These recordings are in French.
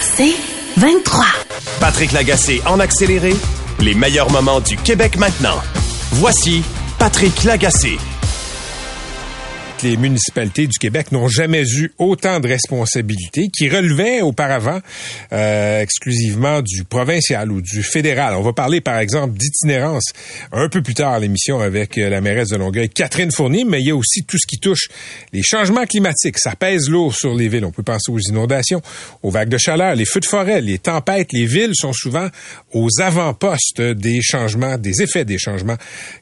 C'est 23. Patrick Lagacé en accéléré, les meilleurs moments du Québec maintenant. Voici Patrick Lagacé les municipalités du Québec n'ont jamais eu autant de responsabilités qui relevaient auparavant euh, exclusivement du provincial ou du fédéral. On va parler par exemple d'itinérance un peu plus tard l'émission avec euh, la mairesse de Longueuil, Catherine Fournier, mais il y a aussi tout ce qui touche les changements climatiques. Ça pèse lourd sur les villes. On peut penser aux inondations, aux vagues de chaleur, les feux de forêt, les tempêtes. Les villes sont souvent aux avant-postes des changements, des effets des changements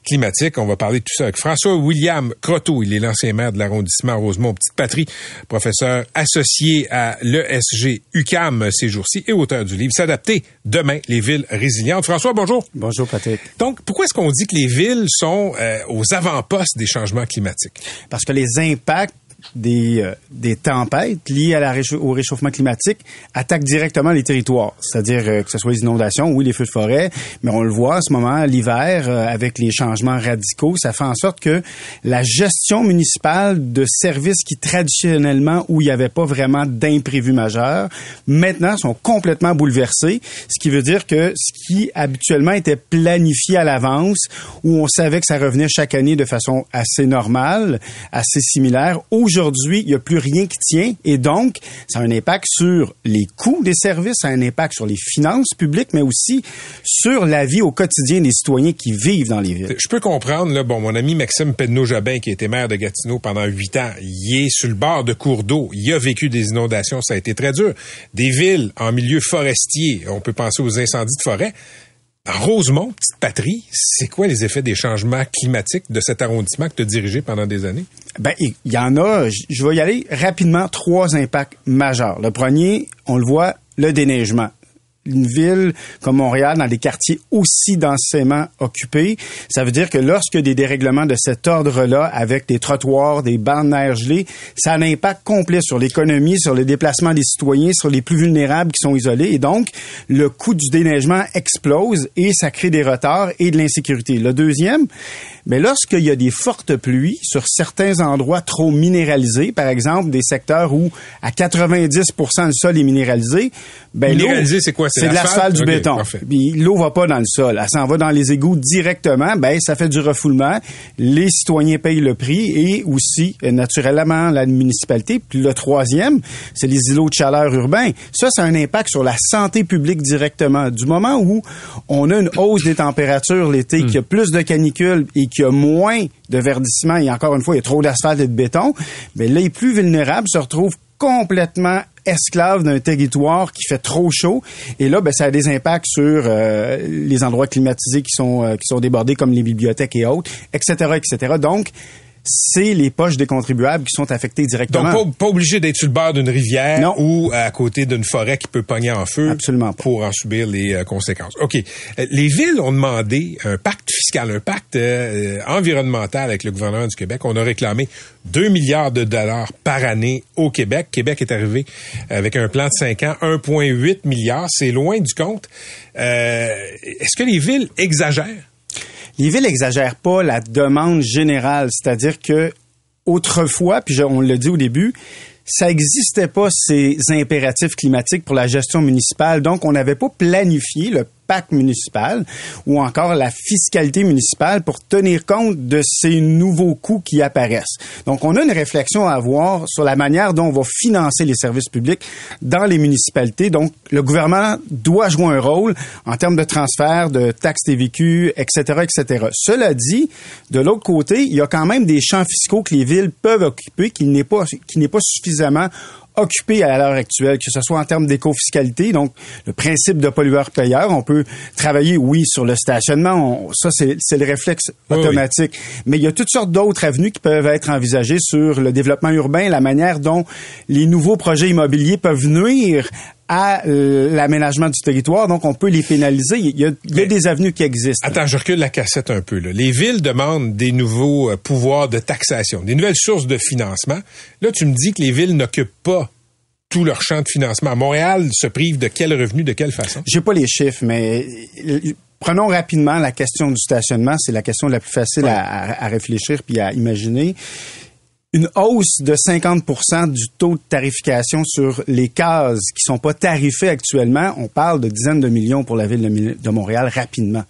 climatiques. On va parler de tout ça avec François William Croteau. Il est l'ancien maire de l'arrondissement Rosemont, Petite Patrie, professeur associé à l'ESG UCAM ces jours-ci et auteur du livre S'adapter demain, les villes résilientes. François, bonjour. Bonjour, Patrick. Donc, pourquoi est-ce qu'on dit que les villes sont euh, aux avant-postes des changements climatiques? Parce que les impacts des, euh, des tempêtes liées à la au réchauffement climatique attaquent directement les territoires. C'est-à-dire euh, que ce soit les inondations, oui, les feux de forêt, mais on le voit en ce moment, l'hiver, euh, avec les changements radicaux, ça fait en sorte que la gestion municipale de services qui traditionnellement, où il n'y avait pas vraiment d'imprévus majeurs, maintenant sont complètement bouleversés, ce qui veut dire que ce qui habituellement était planifié à l'avance, où on savait que ça revenait chaque année de façon assez normale, assez similaire, aujourd'hui, il n'y a plus rien qui tient et donc, ça a un impact sur les coûts des services, ça a un impact sur les finances publiques, mais aussi sur la vie au quotidien des citoyens qui vivent dans les villes. Je peux comprendre, là, bon, mon ami Maxime Pedneau-Jabin, qui était maire de Gatineau pendant huit ans, il est sur le bord de cours d'eau, il a vécu des inondations, ça a été très dur. Des villes en milieu forestier, on peut penser aux incendies de forêt, Rosemont, petite patrie, c'est quoi les effets des changements climatiques de cet arrondissement que tu as dirigé pendant des années? Ben, il y en a, je vais y aller rapidement, trois impacts majeurs. Le premier, on le voit, le déneigement une ville comme Montréal dans des quartiers aussi densément occupés, ça veut dire que lorsque des dérèglements de cet ordre-là, avec des trottoirs, des bandes neige gelées, ça a un impact complet sur l'économie, sur le déplacement des citoyens, sur les plus vulnérables qui sont isolés. Et donc, le coût du déneigement explose et ça crée des retards et de l'insécurité. Le deuxième, mais lorsqu'il y a des fortes pluies sur certains endroits trop minéralisés, par exemple des secteurs où à 90% le sol est minéralisé, ben minéralisé c'est quoi? C'est de l'asphalte? du béton. Puis l'eau va pas dans le sol, elle s'en va dans les égouts directement, ben ça fait du refoulement, les citoyens payent le prix et aussi euh, naturellement la municipalité. Puis le troisième, c'est les îlots de chaleur urbains. Ça c'est un impact sur la santé publique directement. Du moment où on a une hausse des températures l'été, hmm. qu'il y a plus de canicules et qu'il y a moins de verdissement et encore une fois, il y a trop d'asphalte et de béton, mais les plus vulnérables se retrouvent complètement esclaves d'un territoire qui fait trop chaud. Et là, ben, ça a des impacts sur euh, les endroits climatisés qui sont, euh, qui sont débordés, comme les bibliothèques et autres, etc., etc. Donc, c'est les poches des contribuables qui sont affectées directement. Donc, pas, obligé d'être sur le bord d'une rivière ou à côté d'une forêt qui peut pogner en feu Absolument pour en subir les euh, conséquences. OK. Euh, les villes ont demandé un pacte fiscal, un pacte euh, environnemental avec le gouvernement du Québec. On a réclamé 2 milliards de dollars par année au Québec. Québec est arrivé avec un plan de 5 ans, 1,8 milliard. C'est loin du compte. Est-ce que les villes exagèrent? Les villes exagèrent pas la demande générale, c'est-à-dire que autrefois, puis on le dit au début, ça n'existait pas ces impératifs climatiques pour la gestion municipale. Donc, on n'avait pas planifié le PAC municipal ou encore la fiscalité municipale pour tenir compte de ces nouveaux coûts qui apparaissent. Donc, on a une réflexion à avoir sur la manière dont on va financer les services publics dans les municipalités. Donc, le gouvernement doit jouer un rôle en termes de transfert, de taxes TVQ, etc., etc. Cela dit, de l'autre côté, il y a quand même des champs fiscaux que les villes peuvent occuper qui n'est pas, qui n'est pas suffisamment occupé à l'heure actuelle, que ce soit en termes d'éco-fiscalité, donc le principe de pollueur-payeur. On peut travailler, oui, sur le stationnement. ça, c'est le réflexe automatique. Mais il y a toutes sortes d'autres avenues qui peuvent être envisagées sur le développement urbain, la manière dont les nouveaux projets immobiliers peuvent nuire à euh, l'aménagement du territoire, donc on peut les pénaliser. Il y a, des avenues qui existent. Attends, je recule la cassette un peu. Là. Les villes demandent des nouveaux euh, pouvoirs de taxation, des nouvelles sources de financement. Là, tu me dis que les villes n'occupent pas tout leur champ de financement. Montréal se prive de quel revenu, de quelle façon? J'ai pas les chiffres, mais euh, prenons rapidement la question du stationnement. C'est la question la plus facile à, à, réfléchir puis à imaginer une hausse de 50% du taux de tarification sur les cases qui sont pas tarifées actuellement. On parle de dizaines de millions pour la ville de Montréal rapidement.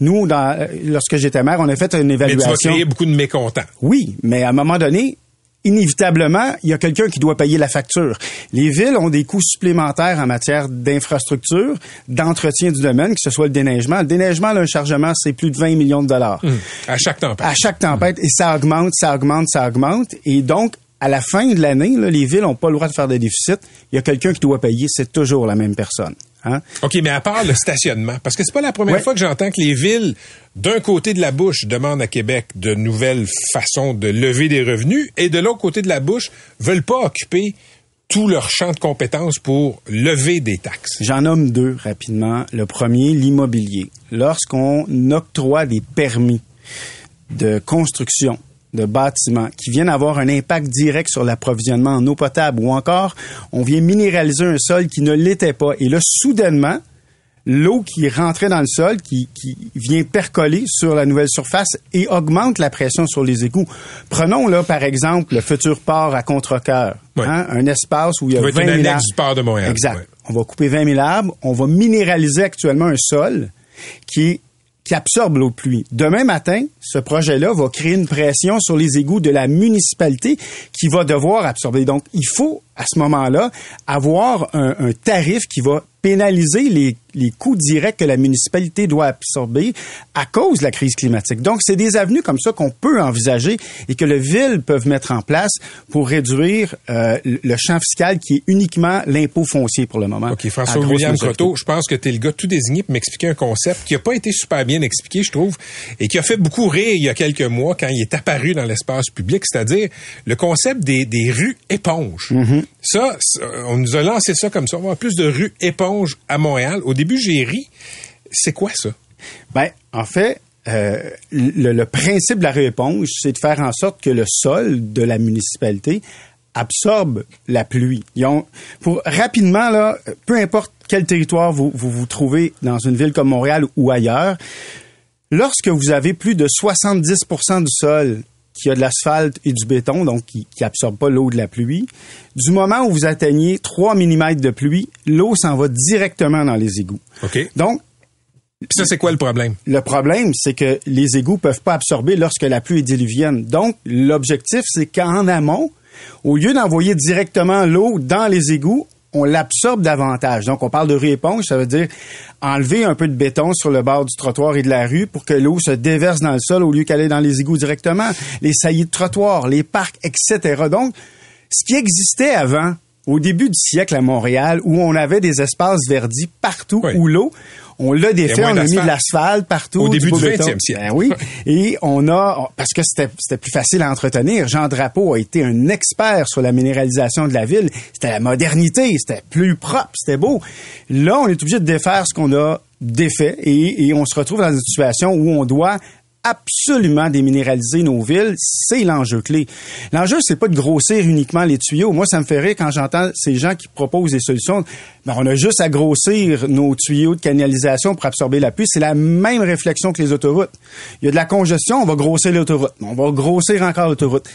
Nous, dans, euh, lorsque j'étais maire, on a fait une évaluation. Mais tu vas créer beaucoup de mécontents. Oui, mais à un moment donné, inévitablement, il y a quelqu'un qui doit payer la facture. Les villes ont des coûts supplémentaires en matière d'infrastructure, d'entretien du domaine, que ce soit le déneigement. Le déneigement, là, un chargement, c'est plus de 20 millions de dollars. Hum. À chaque tempête. À chaque tempête. Et ça augmente, ça augmente, ça augmente. Et donc, à la fin de l'année, les villes n'ont pas le droit de faire des déficits. Il y a quelqu'un qui doit payer. C'est toujours la même personne. Hein? OK, mais à part le stationnement, parce que c'est pas la première fois que j'entends que les villes, d'un côté de la bouche, demandent à Québec de nouvelles façons de lever des revenus, et de l'autre côté de la bouche, veulent pas occuper tout leur champ de compétences pour lever des taxes. J'en nomme deux rapidement. Le premier, l'immobilier. Lorsqu'on octroie des permis de construction de bâtiments qui viennent avoir un impact direct sur l'approvisionnement en eau potable ou encore on vient minéraliser un sol qui ne l'était pas. Et là, soudainement, l'eau qui rentrait dans le sol, qui, qui, vient percoler sur la nouvelle surface et augmente la pression sur les égouts. Prenons là, par exemple, le futur port à Contrecoeur. Hein, un espace où il y a 20 000 arbres. du port de Montréal. Exact. On va couper 20 000 arbres. On va minéraliser actuellement un sol qui est qui absorbe l'eau pluie. Demain matin, ce projet-là va créer une pression sur les égouts de la municipalité qui va devoir absorber. Donc, il faut, à ce moment-là, avoir un tarif qui va pénaliser les, les coûts directs que la municipalité doit absorber à cause de la crise climatique. Donc, c'est des avenues comme ça qu'on peut envisager et que les villes peuvent mettre en place pour réduire euh, le champ fiscal qui est uniquement l'impôt foncier pour le moment. OK, François William Croteau, je pense que tu es le gars tout désigné pour m'expliquer un concept qui n'a pas été super bien expliqué, je trouve, et qui a fait beaucoup rire il y a quelques mois quand il est apparu dans l'espace public, c'est-à-dire le concept des, des rues éponges. Mm-hmm. Ça, on nous a lancé ça comme ça. On va avoir plus de rues éponges à Montréal. Au début, j'ai ri. C'est quoi ça? Ben, en fait, euh, le, principe de la rue éponge, c'est de faire en sorte que le sol de la municipalité absorbe la pluie. pour rapidement là, peu importe quel territoire vous vous trouvez dans une ville comme Montréal ou ailleurs, lorsque vous avez plus de 70% du sol qui a de l'asphalte et du béton, donc qui n'absorbe pas l'eau de la pluie. Du moment où vous atteignez 3 mm de pluie, l'eau s'en va directement dans les égouts. OK. Donc, ça, c'est quoi le problème? Le problème, c'est que les égouts peuvent pas absorber lorsque la pluie est diluvienne. Donc, l'objectif, c'est qu'en amont, au lieu d'envoyer directement l'eau dans les égouts, on l'absorbe davantage. Donc, on parle de rue éponge, ça veut dire enlever un peu de béton sur le bord du trottoir et de la rue pour que l'eau se déverse dans le sol au lieu qu'aller dans les égouts directement. Les saillies de trottoir, les parcs, etc. Donc, ce qui existait avant, au début du siècle à Montréal, où on avait des espaces verdis partout où l'eau, on l'a défait, on a mis de l'asphalte partout. Au début du, 20e siècle. Ben oui. Et on a, parce que c'était plus facile à entretenir, Jean Drapeau a été un expert sur la minéralisation de la ville. C'était la modernité, c'était plus propre, c'était beau. Là, on est obligé de défaire ce qu'on a défait et, et on se retrouve dans une situation où on doit absolument déminéraliser nos villes, c'est l'enjeu clé. L'enjeu, c'est pas de grossir uniquement les tuyaux. Moi, ça me fait rire quand j'entends ces gens qui proposent des solutions. Ben, on a juste à grossir nos tuyaux de canalisation pour absorber la pluie. C'est la même réflexion que les autoroutes. Il y a de la congestion, on va grossir l'autoroute. On va grossir encore l'autoroute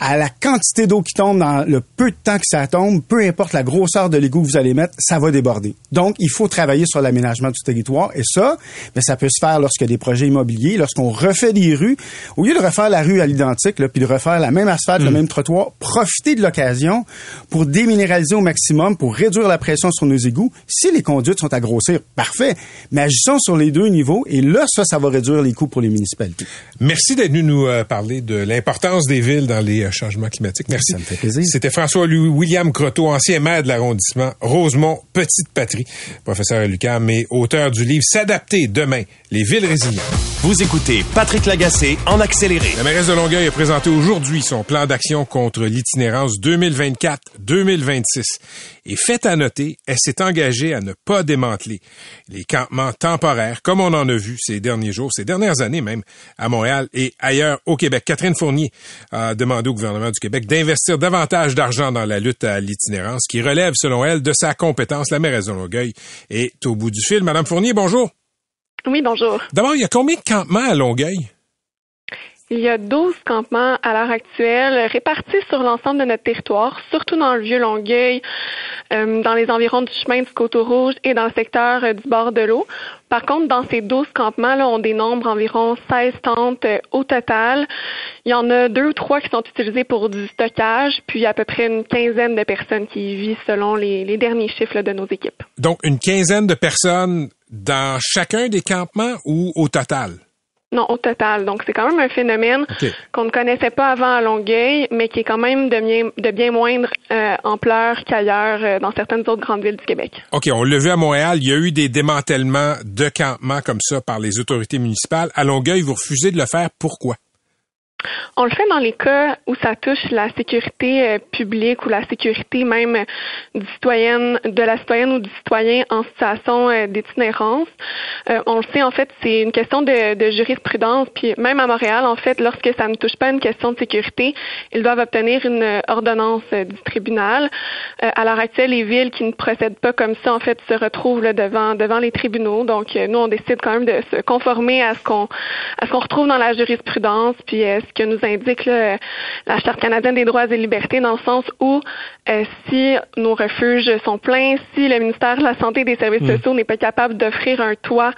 à la quantité d'eau qui tombe dans le peu de temps que ça tombe, peu importe la grosseur de l'égout que vous allez mettre, ça va déborder. Donc, il faut travailler sur l'aménagement du territoire. Et ça, ben, ça peut se faire lorsqu'il y a des projets immobiliers, lorsqu'on refait des rues. Au lieu de refaire la rue à l'identique, puis de refaire la même asphalte, le hmm. même trottoir, profiter de l'occasion pour déminéraliser au maximum, pour réduire la pression sur nos égouts. Si les conduites sont à grossir, parfait. Mais agissons sur les deux niveaux. Et là, ça, ça va réduire les coûts pour les municipalités. Merci d'être venu nous euh, parler de l'importance des villes dans les euh, changement climatique. Merci. Ça me fait plaisir. C'était François-William Croteau, ancien maire de l'arrondissement Rosemont, Petite Patrie, professeur à l'UQAM et auteur du livre S'adapter demain, les villes résilientes. Vous écoutez Patrick Lagacé en accéléré. La mairesse de Longueuil a présenté aujourd'hui son plan d'action contre l'itinérance 2024-2026. Et fait à noter, elle s'est engagée à ne pas démanteler les campements temporaires, comme on en a vu ces derniers jours, ces dernières années même, à Montréal et ailleurs au Québec. Catherine Fournier a demandé au gouvernement du Québec d'investir davantage d'argent dans la lutte à l'itinérance, qui relève, selon elle, de sa compétence. La mairesse de Longueuil est au bout du fil. Madame Fournier, bonjour. Oui, bonjour. D'abord, il y a combien de campements à Longueuil? Il y a 12 campements à l'heure actuelle répartis sur l'ensemble de notre territoire, surtout dans le Vieux-Longueuil, euh, dans les environs du chemin du Coteau-Rouge et dans le secteur euh, du bord de l'eau. Par contre, dans ces 12 campements-là, on dénombre environ 16 tentes euh, au total. Il y en a deux ou trois qui sont utilisés pour du stockage, puis à peu près une quinzaine de personnes qui y vivent selon les, derniers chiffres de nos équipes. Donc, une quinzaine de personnes dans chacun des campements ou au total? Non, au total. Donc, c'est quand même un phénomène qu'on ne connaissait pas avant à Longueuil, mais qui est quand même de bien, de bien moindre euh, ampleur qu'ailleurs euh, dans certaines autres grandes villes du Québec. OK, on l'a vu à Montréal, il y a eu des démantèlements de campements comme ça par les autorités municipales. À Longueuil, vous refusez de le faire. Pourquoi? On le fait dans les cas où ça touche la sécurité euh, publique ou la sécurité même du de la citoyenne ou du citoyen en situation euh, d'itinérance. Euh, on le sait, en fait, c'est une question de, de, jurisprudence. Puis même à Montréal, en fait, lorsque ça ne touche pas une question de sécurité, ils doivent obtenir une ordonnance du tribunal. à l'heure actuelle, les villes qui ne procèdent pas comme ça, en fait, se retrouvent devant devant les tribunaux. Donc, nous, on décide quand même de se conformer à ce qu'on à retrouve dans la jurisprudence, que nous indique la Charte canadienne des droits et libertés, dans le sens où euh, si nos refuges sont pleins, si le ministère de la Santé et des Services hmm. sociaux n'est pas capable d'offrir un toit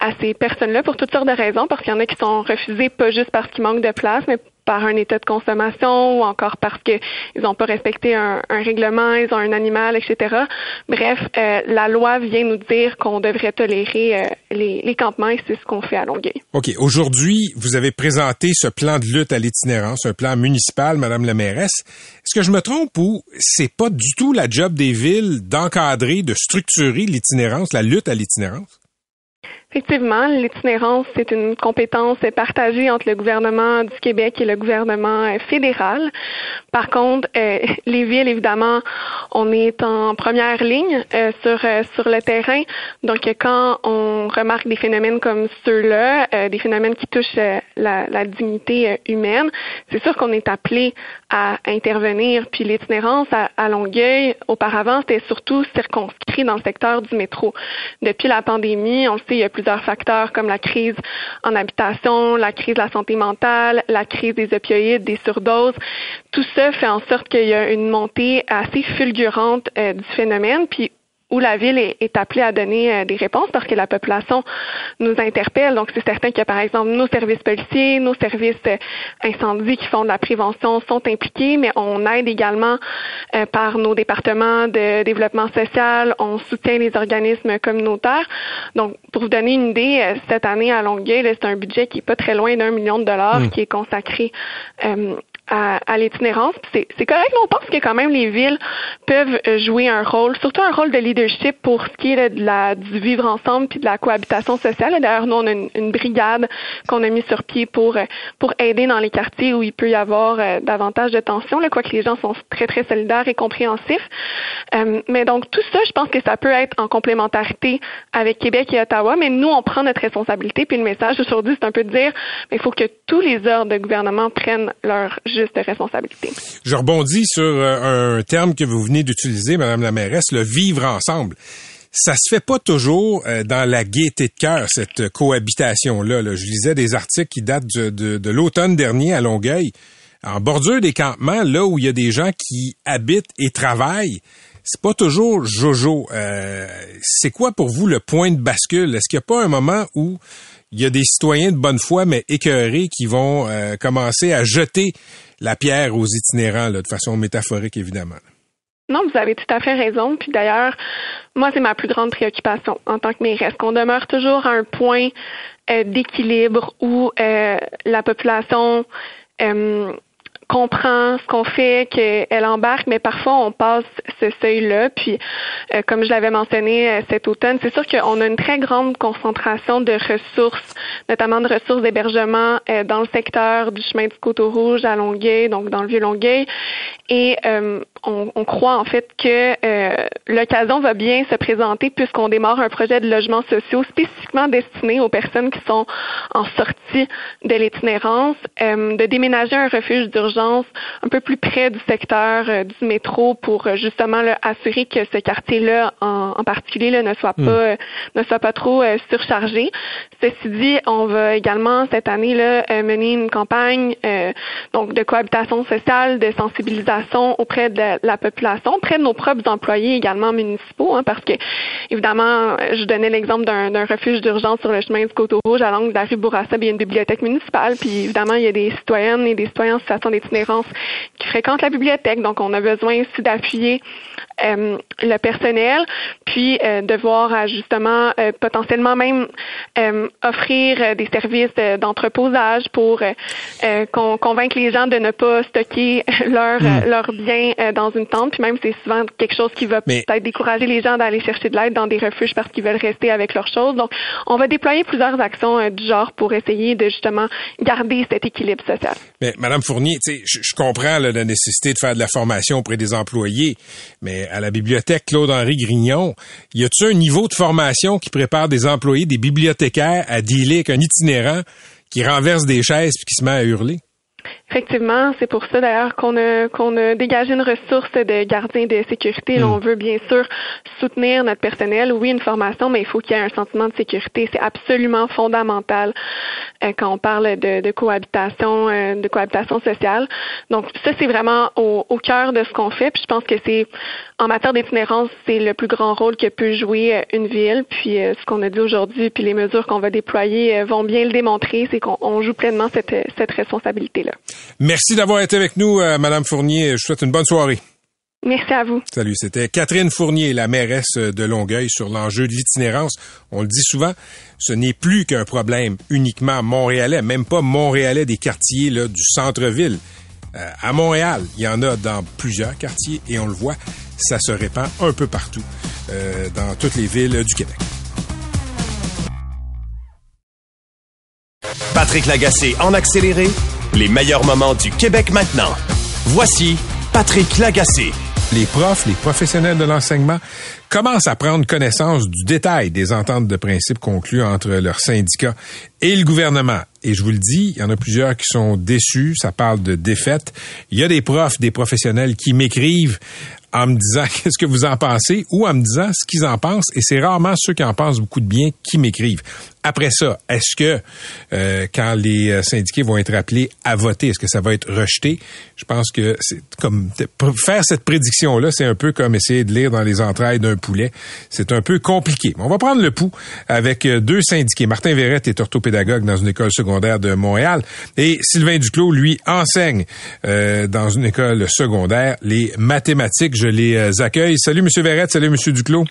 à ces personnes-là pour toutes sortes de raisons, parce qu'il y en a qui sont refusés pas juste parce qu'il manque de place, mais par un état de consommation ou encore parce qu'ils n'ont pas respecté un, règlement, ils ont un animal, etc. Bref, euh, la loi vient nous dire qu'on devrait tolérer euh, les, campements et c'est ce qu'on fait à Longueuil. OK. Aujourd'hui, vous avez présenté ce plan de lutte à l'itinérance, un plan municipal, Madame la mairesse. Est-ce que je me trompe ou c'est pas du tout la job des villes d'encadrer, de structurer l'itinérance, la lutte à l'itinérance? Effectivement, l'itinérance, c'est une compétence partagée entre le gouvernement du Québec et le gouvernement euh, fédéral. Par contre, euh, les villes, évidemment, on est en première ligne euh, sur sur le terrain. Donc, quand on remarque des phénomènes comme ceux-là, des phénomènes qui touchent la, la, dignité humaine, c'est sûr qu'on est appelé à intervenir. Puis l'itinérance à, à Longueuil, auparavant, c'était surtout circonscrit dans le secteur du métro. Depuis la pandémie, on le sait, il y a plus facteurs comme la crise en habitation, la crise de la santé mentale, la crise des opioïdes, des surdoses. Tout ça fait en sorte qu'il y a une montée assez fulgurante euh, du phénomène. Puis où la ville est, appelée à donner euh, des réponses parce que la population nous interpelle. Donc, c'est certain que, par exemple, nos services policiers, nos services euh, incendies qui font de la prévention sont impliqués, mais on aide également euh, par nos départements de développement social, on soutient les organismes communautaires. Donc, pour vous donner une idée, cette année à Longueuil, c'est un budget qui est pas très loin d'un million de dollars mmh. qui est consacré à, à l'itinérance. C'est correct, mais on pense que quand même les villes peuvent euh, jouer un rôle, surtout un rôle de leadership pour ce qui est de la, du vivre ensemble puis de la cohabitation sociale. D'ailleurs, nous, on a une, brigade qu'on a mis sur pied pour, euh, pour aider dans les quartiers où il peut y avoir euh, davantage de tensions, quoique les gens sont très, très solidaires et compréhensifs. mais donc, tout ça, je pense que ça peut être en complémentarité avec Québec et Ottawa, mais nous, on prend notre responsabilité. Puis le message aujourd'hui, c'est un peu de dire, il faut que tous les ordres de gouvernement prennent leur Je rebondis sur euh, un terme que vous venez d'utiliser, Madame la mairesse, le vivre ensemble. Ça se fait pas toujours euh, dans la gaieté de cœur, cette cohabitation-là. Je lisais des articles qui datent de, l'automne dernier à Longueuil. En bordure des campements, là où il y a des gens qui habitent et travaillent, c'est pas toujours jojo. Euh, c'est quoi pour vous le point de bascule? Est-ce qu'il n'y a pas un moment où il y a des citoyens de bonne foi, mais écœurés, qui vont commencer à jeter la pierre aux itinérants, de façon métaphorique, évidemment. Non, vous avez tout à fait raison. Puis d'ailleurs, moi, c'est ma plus grande préoccupation en tant que mairesse, qu'on demeure toujours à un point euh, d'équilibre où euh, la population euh, comprend ce qu'on fait, qu'elle embarque, mais parfois on passe ce seuil-là. Puis, euh, comme je l'avais mentionné euh, cet automne, c'est sûr qu'on a une très grande concentration de ressources, notamment de ressources d'hébergement euh, dans le secteur du chemin du Coteau-Rouge à Longueuil, donc dans le Vieux-Longueuil. Et on, on, croit en fait que l'occasion va bien se présenter puisqu'on démarre un projet de logement sociaux spécifiquement destiné aux personnes qui sont en sortie de l'itinérance, de déménager un refuge d'urgence un peu plus près du secteur euh, du métro pour euh, justement assurer que ce quartier-là, en, particulier, là, ne soit hmm. pas ne soit pas trop surchargé. Ceci dit, on va également cette année-là mener une campagne donc de cohabitation sociale, de sensibilisation auprès de la, population, auprès de nos propres employés également municipaux, hein, parce que évidemment, je donnais l'exemple d'un refuge d'urgence sur le chemin du Coteau Rouge à l'angle de la rue Bourassa, il y a une bibliothèque municipale, puis évidemment, il y a des citoyennes et des citoyens en situation d'itinérance qui fréquentent la bibliothèque. Donc, on a besoin aussi d'appuyer euh, le personnel, puis euh, de voir justement euh, potentiellement même offrir des services d'entreposage pour convaincre les gens de ne pas stocker leurs hmm. leurs biens dans une tente. Puis même, c'est souvent quelque chose qui va peut-être décourager les gens d'aller chercher de l'aide dans des refuges parce qu'ils veulent rester avec leurs choses. Donc, on va déployer plusieurs actions du genre pour essayer de justement garder cet équilibre social. Mais Madame Fournier, je, je comprends la nécessité de faire de la formation auprès des employés, mais à la bibliothèque Claude-Henri Grignon, y a-t-il un niveau de formation qui prépare des employés, des bibliothécaires à dealer avec un itinérant qui renverse des chaises puis qui se met à hurler? Effectivement, c'est pour ça d'ailleurs qu'on a qu'on a dégagé une ressource de gardiens de sécurité. Hmm. on veut bien sûr soutenir notre personnel. Oui, une formation, mais il faut qu'il y ait un sentiment de sécurité. C'est absolument fondamental quand on parle de, de cohabitation, euh, de cohabitation sociale. Donc ça, c'est vraiment au, au cœur de ce qu'on fait. Puis je pense que c'est en matière d'itinérance, c'est le plus grand rôle que peut jouer euh, une ville. Puis ce qu'on a dit aujourd'hui, puis les mesures qu'on va déployer vont bien le démontrer, c'est qu'on joue pleinement cette, cette responsabilité-là. Merci d'avoir été avec nous, euh, Madame Fournier. Je vous souhaite une bonne soirée. Merci à vous. Salut, c'était Catherine Fournier, la mairesse de Longueuil, sur l'enjeu de l'itinérance. On le dit souvent, ce n'est plus qu'un problème uniquement montréalais, même pas montréalais des quartiers là, du centre-ville. Euh, à Montréal, il y en a dans plusieurs quartiers et on le voit, ça se répand un peu partout euh, dans toutes les villes du Québec. Patrick Lagacé en accéléré les meilleurs moments du Québec maintenant. Voici Patrick Lagacé. Les profs, les professionnels de l'enseignement commencent à prendre connaissance du détail des ententes de principe conclues entre leurs syndicats et le gouvernement. Et je vous le dis, il y en a plusieurs qui sont déçus, ça parle de défaite. Il y a des profs, des professionnels qui m'écrivent en me disant qu'est-ce que vous en pensez? Ou en me disant ce qu'ils en pensent et c'est rarement ceux qui en pensent beaucoup de bien qui m'écrivent. Après ça, est-ce que euh, quand les euh, syndiqués vont être appelés à voter, est-ce que ça va être rejeté? Je pense que c'est comme faire cette prédiction là, c'est un peu comme essayer de lire dans les entrailles d'un poulet. C'est un peu compliqué. On va prendre le pouls avec euh, deux syndiqués. Martin Verrette est orthopédagogue dans une école secondaire de Montréal et Sylvain Duclos lui enseigne dans une école secondaire les mathématiques. Je les accueille. Salut Monsieur Verrette, salut Monsieur Duclos.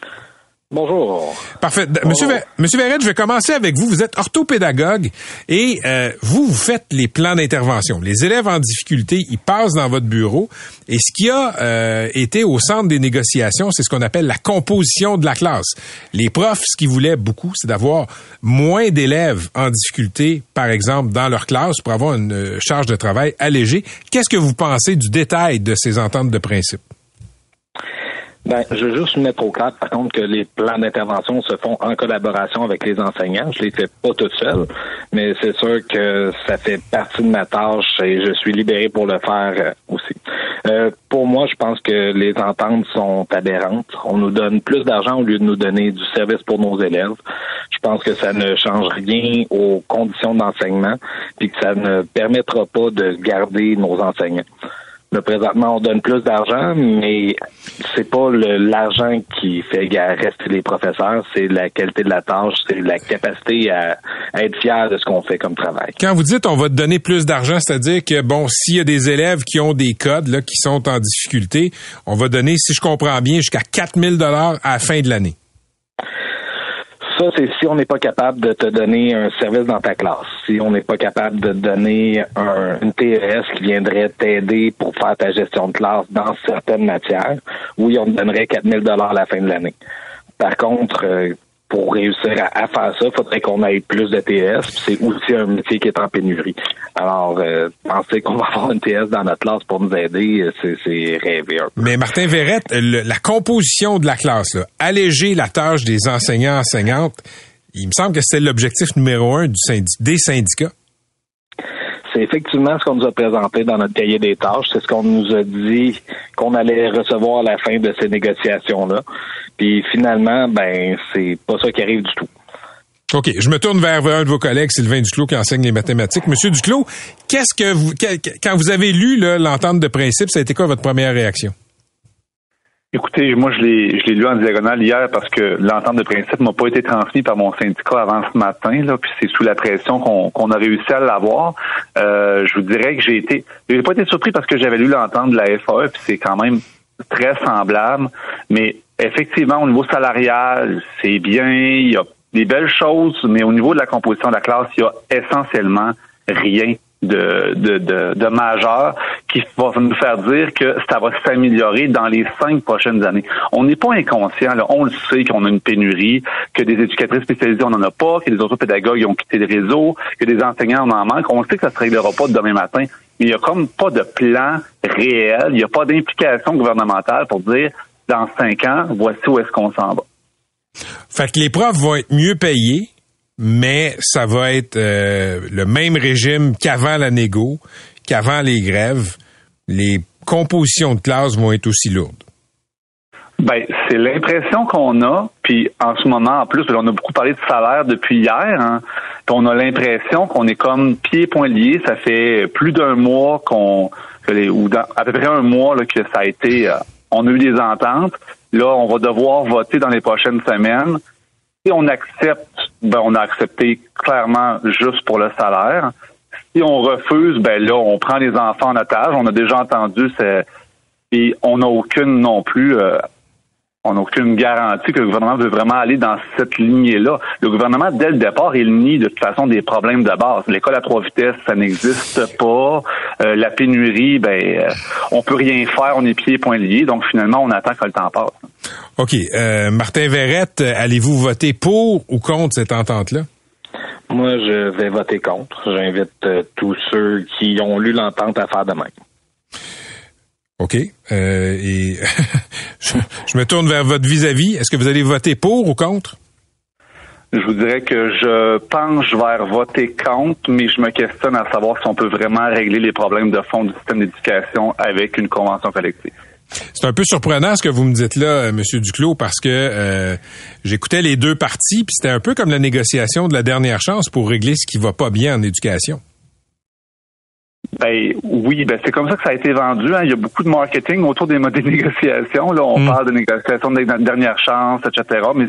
Bonjour. Parfait. Monsieur, Monsieur Verrette, je vais commencer avec vous. Vous êtes orthopédagogue et euh, vous, vous faites les plans d'intervention. Les élèves en difficulté, ils passent dans votre bureau et ce qui a euh, été au centre des négociations, c'est ce qu'on appelle la composition de la classe. Les profs, ce qu'ils voulaient beaucoup, c'est d'avoir moins d'élèves en difficulté, par exemple, dans leur classe pour avoir une euh, charge de travail allégée. Qu'est-ce que vous pensez du détail de ces ententes de principe? Ben, je veux juste mettre au clair, par contre, que les plans d'intervention se font en collaboration avec les enseignants. Je les fais pas toute seule, mais c'est sûr que ça fait partie de ma tâche et je suis libéré pour le faire euh, aussi. Euh, pour moi, je pense que les ententes sont aberrantes. On nous donne plus d'argent au lieu de nous donner du service pour nos élèves. Je pense que ça ne change rien aux conditions d'enseignement, puis que ça ne permettra pas de garder nos enseignants. Le présentement, on donne plus d'argent, mais c'est pas l'argent qui fait rester les professeurs, c'est la qualité de la tâche, c'est la capacité à, être fier de ce qu'on fait comme travail. Quand vous dites on va te donner plus d'argent, c'est-à-dire que bon, s'il y a des élèves qui ont des codes là, qui sont en difficulté, on va donner, si je comprends bien, jusqu'à 4000 dollars à la fin de l'année ça, c'est si on n'est pas capable de te donner un service dans ta classe, si on n'est pas capable de donner un, une TES qui viendrait t'aider pour faire ta gestion de classe dans certaines matières, oui, on te donnerait 4000 dollars à la fin de l'année. Par contre, euh, pour réussir à, faire ça, il faudrait qu'on ait plus de TS. C'est aussi un métier qui est en pénurie. Alors, euh, penser qu'on va avoir une TS dans notre classe pour nous aider, c'est rêver un peu. Mais Martin Verrette, la composition de la classe, alléger la tâche des enseignants-enseignantes, il me semble que c'est l'objectif numéro un du des syndicats. C'est effectivement ce qu'on nous a présenté dans notre cahier des tâches. C'est ce qu'on nous a dit qu'on allait recevoir à la fin de ces négociations-là. Puis finalement, ben, c'est pas ça qui arrive du tout. OK, je me tourne vers un de vos collègues, Sylvain Duclos, qui enseigne les mathématiques. Monsieur Duclos, qu'est-ce que vous, quand vous avez lu l'entente de principe, ça a été quoi votre première réaction? Écoutez, moi, je l'ai, je l'ai lu en diagonale hier parce que l'entente de principe m'a pas été transmise par mon syndicat avant ce matin, là, puis c'est sous la pression qu'on, qu'on a réussi à l'avoir. Euh, je vous dirais que j'ai été, j'ai pas été surpris parce que j'avais lu l'entente de la FAE, puis c'est quand même très semblable, mais effectivement, au niveau salarial, c'est bien, il y a des belles choses, mais au niveau de la composition de la classe, il y a essentiellement rien de, de, de, de majeur qui va nous faire dire que ça va s'améliorer dans les cinq prochaines années. On n'est pas inconscient, là. on le sait qu'on a une pénurie, que des éducatrices spécialisées, on n'en a pas, que des autres pédagogues ont quitté le réseau, que des enseignants, on en manque. On sait que ça se réglera pas demain matin. Mais il n'y a comme pas de plan réel, il n'y a pas d'implication gouvernementale pour dire dans cinq ans, voici où est-ce qu'on s'en va. Fait que les profs vont être mieux payés, mais ça va être euh, le même régime qu'avant la négo, qu'avant les grèves. Les compositions de classe vont être aussi lourdes. Ben, c'est l'impression qu'on a, puis en ce moment, en plus, on a beaucoup parlé de salaire depuis hier, hein, on a l'impression qu'on est comme pieds poings liés. Ça fait plus d'un mois qu'on, ou à peu près un mois là, que ça a été, euh, on a eu des ententes. Là, on va devoir voter dans les prochaines semaines. Si on accepte, ben, on a accepté clairement juste pour le salaire. Si on refuse, ben là, on prend les enfants en otage. On a déjà entendu, et on n'a aucune non plus euh, on n'a aucune garantie que le gouvernement veut vraiment aller dans cette lignée-là. Le gouvernement, dès le départ, il nie de toute façon des problèmes de base. L'école à trois vitesses, ça n'existe pas. Euh, la pénurie, ben, euh, on peut rien faire, on est pieds et poings liés. Donc finalement, on attend que le temps passe. OK. Euh, Martin Verrette, allez-vous voter pour ou contre cette entente-là? Moi, je vais voter contre. J'invite tous ceux qui ont lu l'entente à faire de même. OK. Euh, et je, me tourne vers votre vis-à-vis. Est-ce que vous allez voter pour ou contre? Je vous dirais que je penche vers voter contre, mais je me questionne à savoir si on peut vraiment régler les problèmes de fond du système d'éducation avec une convention collective. C'est un peu surprenant ce que vous me dites là, euh, Monsieur Duclos, parce que euh, j'écoutais les deux parties, puis c'était un peu comme la négociation de la dernière chance pour régler ce qui va pas bien en éducation. Ben oui, ben c'est comme ça que ça a été vendu. Hein. Il y a beaucoup de marketing autour des modes de négociation. Là, on mm. parle de négociation de dernière chance, etc. Mais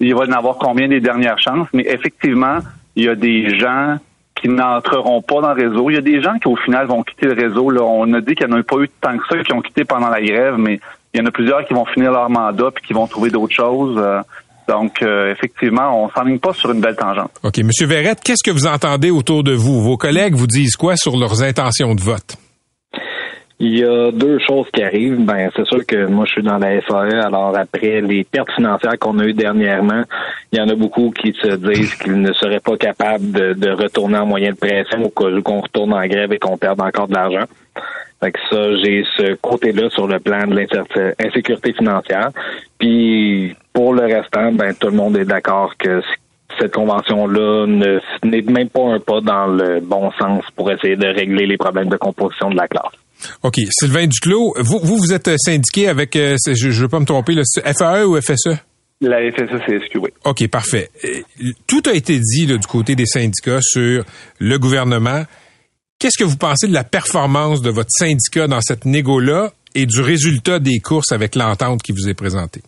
il, va y en avoir combien des dernières chances? Mais effectivement, il y a des gens qui n'entreront pas dans le réseau. Il y a des gens qui au final vont quitter le réseau. Là, on a dit qu'il n'y en a pas eu tant que ça qui ont quitté pendant la grève, mais il y en a plusieurs qui vont finir leur mandat puis qui vont trouver d'autres choses. Euh, donc, euh, effectivement, on s'enligne pas sur une belle tangente. OK. Monsieur Verrette, qu'est-ce que vous entendez autour de vous? Vos collègues vous disent quoi sur leurs intentions de vote? Il y a deux choses qui arrivent. Ben, c'est sûr que moi, je suis dans la FAE. Alors, après les pertes financières qu'on a eues dernièrement, il y en a beaucoup qui se disent qu'ils ne seraient pas capables de, retourner en moyen de pression ou qu'on retourne en grève et qu'on perde encore de l'argent. Fait que ça, j'ai ce côté-là sur le plan de l'insécurité financière. Puis pour le restant, ben tout le monde est d'accord que cette convention-là n'est même pas un pas dans le bon sens pour essayer de régler les problèmes de composition de la classe. OK. Sylvain Duclos, vous, vous, vous êtes syndiqué avec, euh, je ne veux pas me tromper, le FAE ou FSE? La FSE, c'est oui. OK, parfait. Euh, tout a été dit du côté des syndicats sur le gouvernement. Qu'est-ce que vous pensez de la performance de votre syndicat dans cette négo-là et du résultat des courses avec l'entente qui vous est présentée?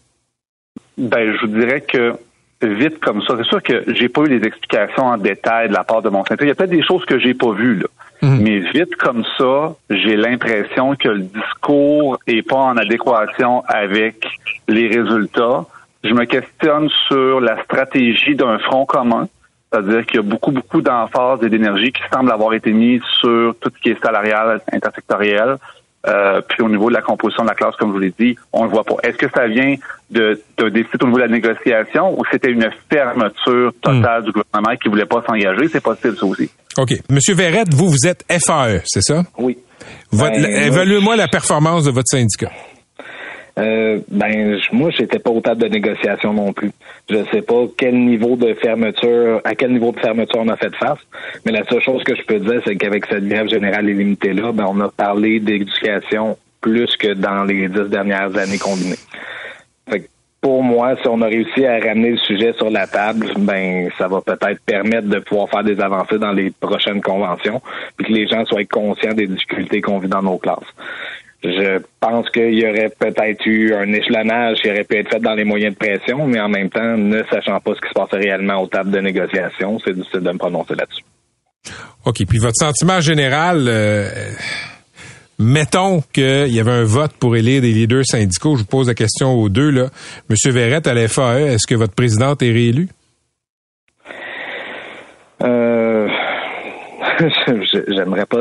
Ben, je vous dirais que vite comme ça, c'est sûr que j'ai pas eu les explications en détail de la part de mon syndicat. Il y a peut-être des choses que j'ai pas vues, là. Mhm. Mais vite comme ça, j'ai l'impression que le discours est pas en adéquation avec les résultats. Je me questionne sur la stratégie d'un front commun. C'est-à-dire qu'il y a beaucoup, beaucoup d'emphase et d'énergie qui semble avoir été mise sur tout ce qui est salarial, intersectoriel. Euh, puis au niveau de la composition de la classe, comme je vous l'ai dit, on le voit pas. Est-ce que ça vient de, de décider au niveau de la négociation ou c'était une fermeture totale hmm. du gouvernement qui voulait pas s'engager? C'est possible, ça aussi. OK. Monsieur Verrette, vous, vous êtes FAE, c'est ça? Oui. Ben, Évaluez-moi la performance de votre syndicat. Euh, ben, moi, j'étais pas au table de négociation non plus. Je sais pas quel niveau de fermeture, à quel niveau de fermeture on a fait face. Mais la seule chose que je peux dire, c'est qu'avec cette grève générale illimitée là, ben, on a parlé d'éducation plus que dans les dix dernières années combinées. Fait que pour moi, si on a réussi à ramener le sujet sur la table, ben ça va peut-être permettre de pouvoir faire des avancées dans les prochaines conventions, puis que les gens soient conscients des difficultés qu'on vit dans nos classes. Je pense qu'il y aurait peut-être eu un échelonnage qui aurait pu être fait dans les moyens de pression, mais en même temps, ne sachant pas ce qui se passe réellement aux tables de négociation, c'est difficile de me prononcer là-dessus. OK. Puis votre sentiment général, euh, mettons qu'il y avait un vote pour élire des leaders syndicaux. Je vous pose la question aux deux. Là. Monsieur Verrette, à la FAE, est-ce que votre présidente est réélue? Euh, J'aimerais pas.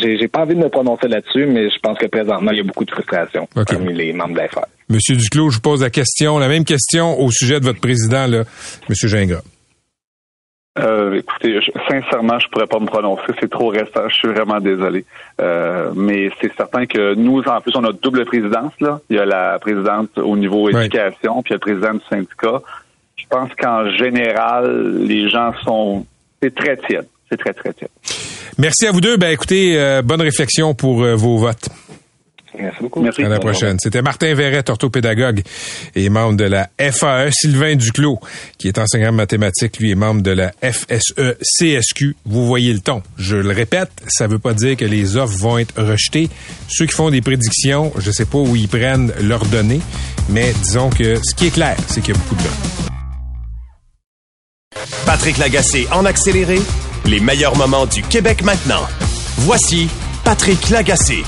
J'ai pas envie de me prononcer là-dessus, mais je pense que présentement, il y a beaucoup de frustration parmi les membres de la. Monsieur Duclos, je vous pose la question, la même question au sujet de votre président, là, Monsieur Gingras. Euh, écoutez, je- sincèrement, je pourrais pas me prononcer. C'est trop récent. Je suis vraiment désolé. Euh, mais c'est certain que nous, en plus, on a double présidence. Là. Il y a la présidente au niveau éducation, puis il y a le président du syndicat. Je pense qu'en général, les gens sont... C'est très tiède. C'est très, très tiède. Merci à vous deux. Ben écoutez, euh, bonne réflexion pour euh, vos votes. Merci beaucoup. Merci. À la prochaine. C'était Martin Verrette, orthopédagogue et membre de la FAE. Sylvain Duclos, qui est enseignant en mathématiques, lui est membre de la FSE CSQ. Vous voyez le ton. Je le répète, ça veut pas dire que les offres vont être rejetées. Ceux qui font des prédictions, je sais pas où ils prennent leurs données, mais disons que ce qui est clair, c'est qu'il y a beaucoup de votes. Patrick Lagacé en accéléré, les meilleurs moments du Québec maintenant. Voici Patrick Lagacé.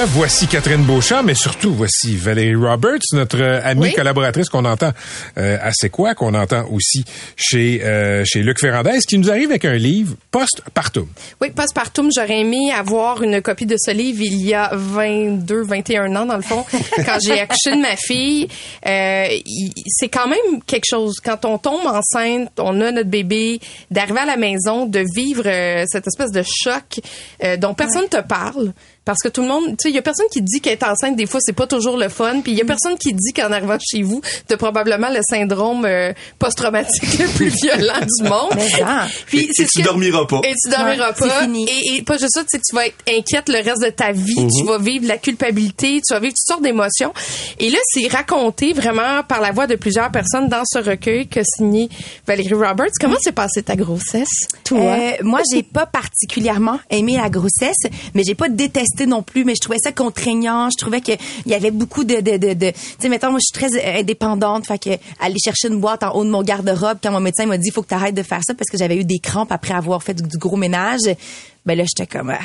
Voici Catherine Beauchamp, mais surtout voici Valérie Roberts, notre amie Oui. collaboratrice qu'on entend euh, à C'est quoi, qu'on entend aussi chez euh, chez Luc Ferrandez, qui nous arrive avec un livre post-partum. Oui, Passepartout, j'aurais aimé avoir une copie de ce livre il y a 22, 21 ans, dans le fond, quand j'ai accouché de ma fille. Euh, c'est quand même quelque chose. Quand on tombe enceinte, on a notre bébé, d'arriver à la maison, de vivre euh, cette espèce de choc euh, dont personne te parle. Parce que tout le monde, tu sais, il y a personne qui dit qu'être enceinte, des fois, c'est pas toujours le fun. Puis il y a personne qui dit qu'en arrivant chez vous, t'as probablement le syndrome euh, post-traumatique le plus violent du monde. Puis Et- c'est et tu que- dormiras pas. Et tu dormiras Ouais, c'est pas. fini. Et, et pas juste ça, tu sais que tu vas être inquiète le reste de ta vie. Tu vas vivre la culpabilité, tu vas vivre toutes sortes d'émotions. Et là, c'est raconté vraiment par la voix de plusieurs personnes dans ce recueil que signé Valérie Roberts. Comment s'est passée ta grossesse, toi? Euh, moi, j'ai pas particulièrement aimé la grossesse, mais j'ai pas détesté non plus. Mais je trouvais ça contraignant. Je trouvais que il y avait beaucoup de, de, de, tu sais, mettons, moi, je suis très euh, indépendante. Fait que aller chercher une boîte en haut de mon garde-robe quand mon médecin m'a dit, faut que tu arrêtes de faire ça parce que j'avais eu des crampes après avoir fait du, gros ménage. Ben là, j'étais comme, ah,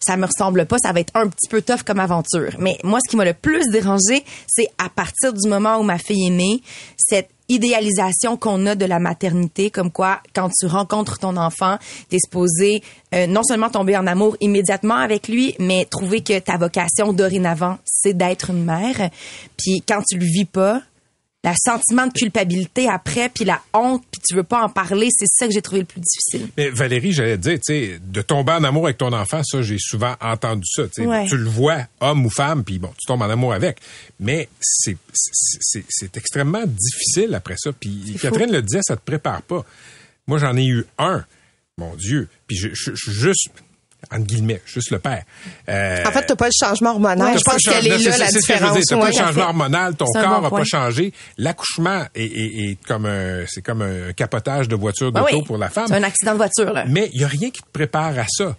ça me ressemble pas, ça va être un petit peu tough comme aventure. Mais moi, ce qui m'a le plus dérangé, c'est à partir du moment où ma fille est née, cette idéalisation qu'on a de la maternité, comme quoi quand tu rencontres ton enfant, t'es supposé euh, non seulement tomber en amour immédiatement avec lui, mais trouver que ta vocation dorénavant, c'est d'être une mère. Puis quand tu le vis pas, le sentiment de culpabilité après, puis la honte, puis tu veux pas en parler, c'est ça que j'ai trouvé le plus difficile. Mais Valérie, j'allais te dire, tu sais, de tomber en amour avec ton enfant, ça, j'ai souvent entendu ça. tu sais. Ouais. Tu le vois, homme ou femme, puis bon, tu tombes en amour avec. Mais c'est c'est- c'est- c'est extrêmement difficile après ça. Puis Catherine le disait, ça te prépare pas. Moi, j'en ai eu un, mon Dieu. Puis je je- je suis juste, entre guillemets, juste le père. Euh, en fait, t'as pas le changement hormonal. Je pense le qu'elle est là, la c'est ce que je veux différence. T'as pas le changement hormonal, ton corps bon n'a pas changé. L'accouchement est, est- est comme un, c'est comme un capotage de voiture Ben d'auto oui, pour la femme. C'est un accident de voiture, là. Mais il n'y a rien qui te prépare à ça.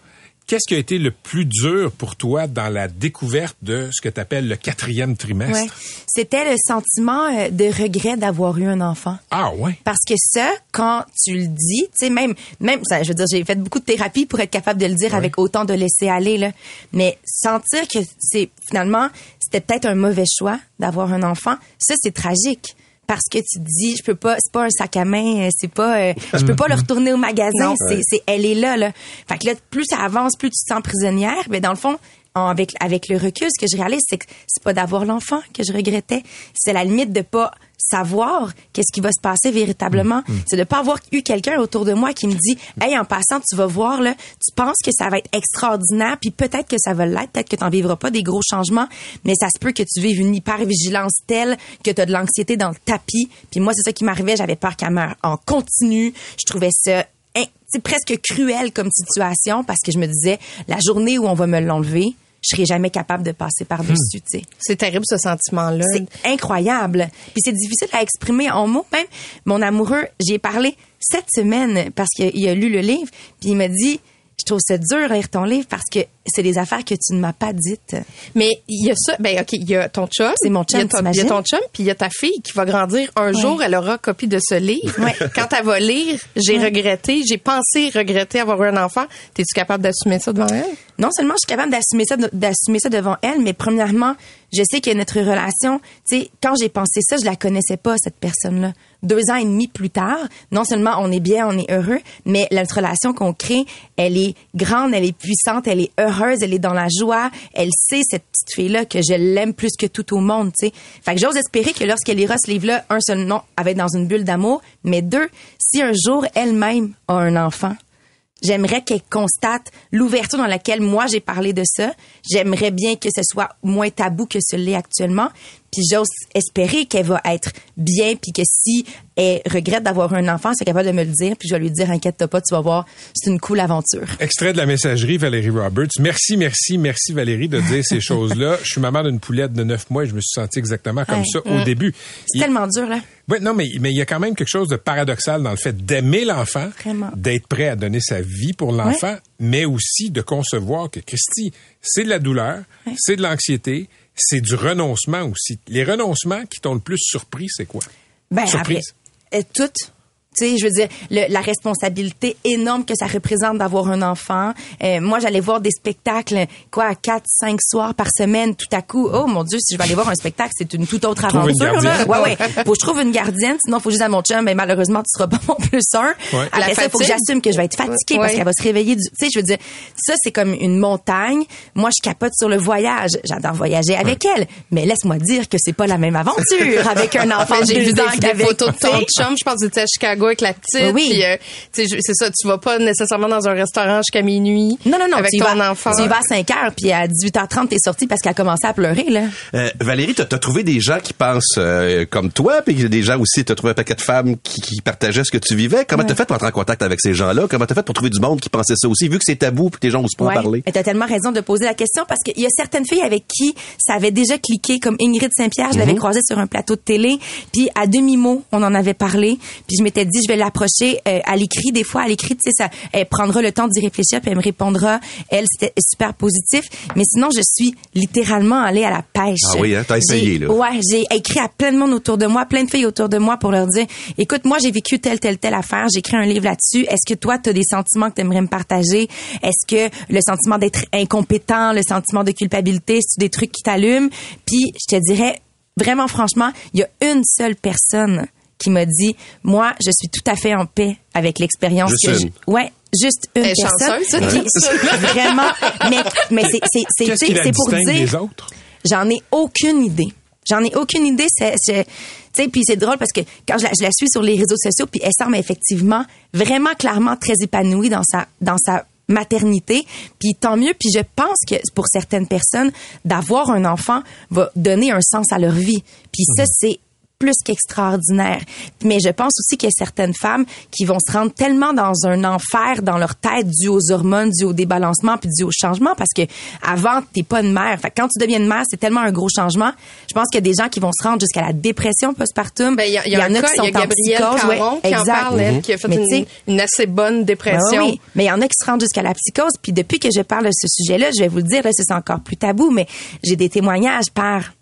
Qu'est-ce qui a été le plus dur pour toi dans la découverte de ce que tu appelles le quatrième trimestre? Ouais. C'était le sentiment euh, de regret d'avoir eu un enfant. Ah ouais. Parce que ça, quand tu le dis, tu sais, même, même, ça, je veux dire, j'ai fait beaucoup de thérapie pour être capable de le dire avec autant de laisser aller, là. Mais sentir que c'est, finalement, c'était peut-être un mauvais choix d'avoir un enfant, ça, c'est tragique. Parce que tu te dis, je peux pas, c'est pas un sac à main, euh, c'est pas, euh, je peux pas le retourner au magasin, c'est, c'est, elle est là, là. Fait que là, plus ça avance, plus tu te sens prisonnière, mais dans le fond, en- avec, avec le recul, ce que je réalise, c'est que c'est pas d'avoir l'enfant que je regrettais. C'est la limite de pas savoir qu'est-ce qui va se passer véritablement. Mm, C'est de pas avoir eu quelqu'un autour de moi qui me dit, hey, en passant, tu vas voir, là, tu penses que ça va être extraordinaire, puis peut-être que ça va l'être, peut-être que tu n'en vivras pas des gros changements, mais ça se peut que tu vives une hypervigilance telle que tu as de l'anxiété dans le tapis. Puis moi, c'est ça qui m'arrivait, j'avais peur qu'elle meure en continu. Je trouvais ça c'est presque cruel comme situation parce que je me disais, la journée où on va me l'enlever, je serai jamais capable de passer par-dessus, tu sais. C'est terrible ce sentiment-là. C'est incroyable. Puis c'est difficile à exprimer en mots. Même mon amoureux, j'y ai parlé cette semaine parce qu'il a lu le livre, puis il m'a dit, je trouve ça dur à lire ton livre parce que c'est des affaires que tu ne m'as pas dites. Mais il y a ça, ben ok, il y a ton chum. C'est mon chum, Il y a ton, chum, puis il y a ta fille qui va grandir. Un jour, elle aura copie de ce livre. Ouais. Quand elle va lire, j'ai Ouais. regretté, j'ai pensé regretter avoir eu un enfant. T'es-tu capable d'assumer ça devant elle? non seulement je suis capable d'assumer ça d'assumer ça devant elle mais premièrement je sais que notre relation tu sais quand j'ai pensé ça je la connaissais pas cette personne là deux ans et demi plus tard non seulement on est bien on est heureux mais notre relation qu'on crée elle est grande elle est puissante elle est heureuse elle est dans la joie elle sait cette petite fille là que je l'aime plus que tout au monde tu fait que j'ose espérer que lorsqu'elle lira ce livre là un seul non elle va être dans une bulle d'amour mais deux si un jour elle-même a un enfant J'aimerais qu'elle constate l'ouverture dans laquelle moi j'ai parlé de ça. J'aimerais bien que ce soit moins tabou que ce l'est actuellement. Puis j'ose espérer qu'elle va être bien, puis que si elle regrette d'avoir un enfant, c'est capable de me le dire, puis je vais lui dire inquiète-toi pas, tu vas voir, c'est une cool aventure. Extrait de la messagerie, Valérie Roberts. Merci, merci, merci Valérie de dire ces choses-là. Je suis maman d'une poulette de neuf mois et je me suis senti exactement comme Ouais. ça au début. C'est Il- tellement dur là. Oui, non, mais mais il y a quand même quelque chose de paradoxal dans le fait d'aimer l'enfant, d'être prêt à donner sa vie pour l'enfant, mais aussi de concevoir que Christy, c'est de la douleur, c'est de l'anxiété, c'est du renoncement aussi. Les renoncements qui t'ont le plus surpris, c'est quoi? Ben Surprise? après, euh, toutes. Tu sais, je veux dire, le- la responsabilité énorme que ça représente d'avoir un enfant. Euh, moi, j'allais voir des spectacles, quoi, quatre, cinq soirs par semaine, tout à coup. Oh mon Dieu, si je vais aller voir un spectacle, c'est une toute autre Trouve une aventure. là. Ouais, ouais. Faut que je trouve une gardienne, sinon faut dise à mon chum, ben malheureusement, tu seras pas mon plus un. Ouais. La Après ça, il faut que j'assume que je vais être fatiguée parce qu'elle va se réveiller. Du... Tu sais, je veux dire, ça c'est comme une montagne. Moi, je capote sur le voyage. J'adore voyager avec elle, mais laisse-moi dire que c'est pas la même aventure avec un enfant J'ai vu des, des photos de ton chum. Je pense que tu à Chicago avec la petite. Oui. puis, euh, tu sais, je- c'est ça, tu vas pas nécessairement dans un restaurant jusqu'à minuit. Non, non, non. Avec tu ton vas, enfant. Tu y vas à 5 heures, puis à 18h30, t'es sorti parce qu'elle a commencé à pleurer, là. Euh, Valérie, t'as as trouvé des gens qui pensent euh, comme toi, puis il y a des gens aussi, t'as trouvé un paquet de femmes qui, qui partageaient ce que tu vivais. Comment t'as fait pour entrer en contact avec ces gens-là? Comment t'as fait pour trouver du monde qui pensait ça aussi, vu que c'est tabou puis que les gens osent pas en Ouais. parler? Et t'as tellement raison de poser la question parce qu'il y a certaines filles avec qui ça avait déjà cliqué, comme Ingrid Saint-Pierre, je l'avais croisée sur un plateau de télé, puis à demi-mot, on en avait parlé, puis je m'étais dit, je vais l'approcher euh, à l'écrit. Des fois, à l'écrit, tu sais, ça, elle prendra le temps d'y réfléchir, puis elle me répondra. Elle, c'était super positif. Mais sinon, je suis littéralement allée à la pêche. Ah oui, hein? T'as essayé, là. Ouais, j'ai écrit à plein de monde autour de moi, plein de filles autour de moi pour leur dire, écoute, moi, j'ai vécu telle, telle, telle affaire, j'ai écrit un livre là-dessus. Est-ce que toi, tu as des sentiments que tu aimerais me partager? Est-ce que le sentiment d'être incompétent, le sentiment de culpabilité, c'est des trucs qui t'allument? Puis, je te dirais, vraiment franchement, il y a une seule personne qui m'a dit, moi, je suis tout à fait en paix avec l'expérience Juste que une. je- Ouais, juste une personne. chanceuse, Puis, vraiment, mais, mais c'est, c'est, c'est, pour dire. J'en ai aucune idée. J'en ai aucune idée. C'est, c'est- tu sais, puis c'est drôle parce que quand je la, je la suis sur les réseaux sociaux, puis elle semble effectivement vraiment clairement très épanouie dans sa dans sa maternité. Puis tant mieux. Puis je pense que pour certaines personnes, d'avoir un enfant va donner un sens à leur vie. Puis ça, c'est plus qu'extraordinaire. Mais je pense aussi qu'il y a certaines femmes qui vont se rendre tellement dans un enfer dans leur tête dû aux hormones, dû au débalancement puis dû au changement parce que avant t'es pas une mère. Fait que quand tu deviens une mère, c'est tellement un gros changement. Je pense qu'il y a des gens qui vont se rendre jusqu'à la dépression postpartum. Ben, il y a, il y a cas, qui sont il y a en Gabrielle psychose, ouais, qui en exact. parle, elle, qui a fait une, une assez bonne ben dépression. oui, mais il y en a qui se rendent jusqu'à la psychose. Puis depuis que je parle de ce sujet-là, je vais vous le dire, là, c'est encore plus tabou, mais j'ai des témoignages par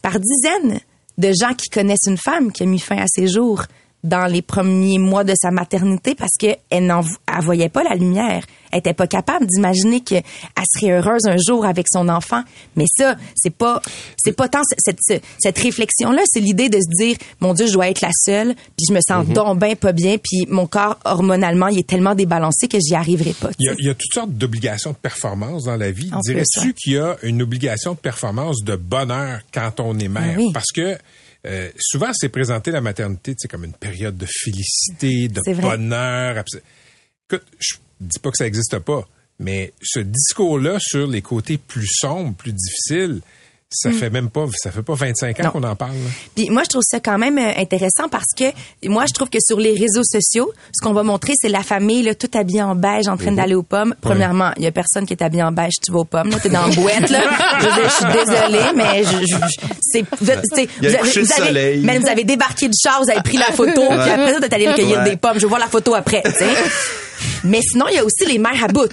par dizaines de gens qui connaissent une femme qui a mis fin à ses jours dans les premiers mois de sa maternité parce n'en elle voyait pas la lumière. Elle était pas capable d'imaginer qu'elle serait heureuse un jour avec son enfant. Mais ça, c'est pas, c'est pas tant cette, cette, cette réflexion-là, c'est l'idée de se dire, mon Dieu, je dois être la seule, puis je me sens donc ben pas bien, puis mon corps hormonalement, il est tellement débalancé que j'y arriverai pas. Il y, a, il y a toutes sortes d'obligations de performance dans la vie. Dirais-tu qu'il y a une obligation de performance de bonheur quand on est mère? Ah oui. Parce que euh, souvent, c'est présenté la maternité, c'est comme une période de félicité, de bonheur. Écoute, je dis pas que ça n'existe pas, mais ce discours-là sur les côtés plus sombres, plus difficiles, ça fait même pas, ça fait pas 25 ans Mm. Qu'on en parle. là. Puis moi, je trouve ça quand même euh, intéressant parce que moi, je trouve que sur les réseaux sociaux, ce qu'on va montrer, c'est la famille, là, tout habillée en beige, en train d'aller aux pommes. Premièrement, il y a personne qui est habillé en beige, tu vas aux pommes. Là, t'es dans la boîte, là. Je, veux dire, je suis désolée, mais je, je- je- c'est, vous, c'est- Il y a vous de avez, soleil. mais vous avez débarqué du char, vous avez pris la photo, puis après ça, t'es allé recueillir Ouais. des pommes. Je veux voir la photo après, tu sais. Mais sinon, il y a aussi les mères à bout.